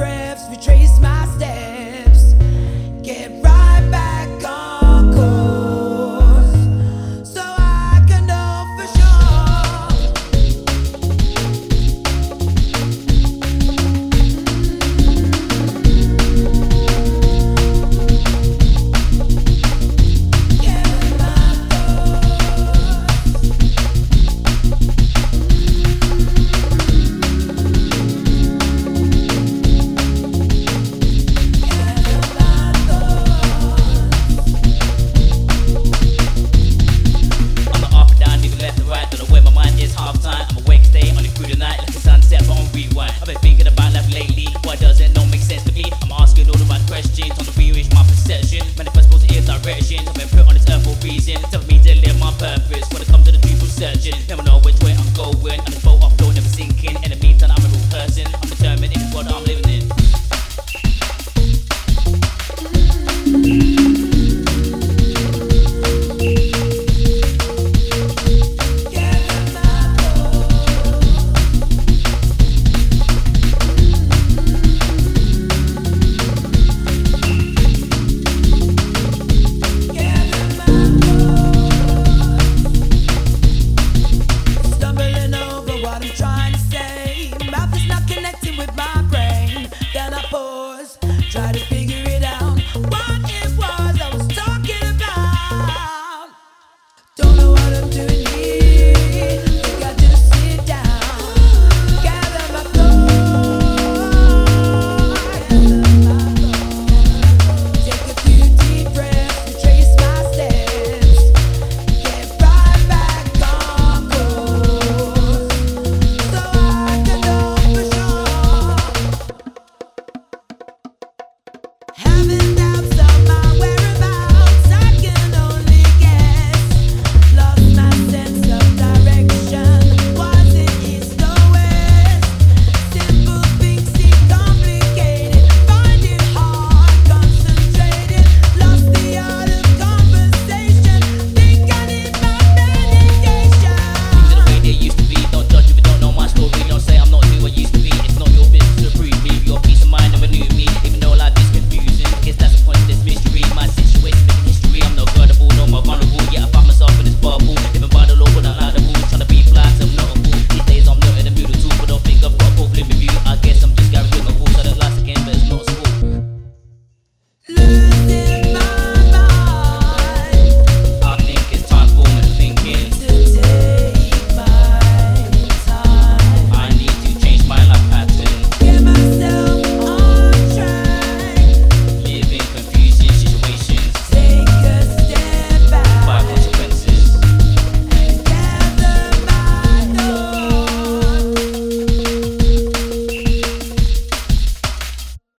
photographs, we trace my searching, never know. doing you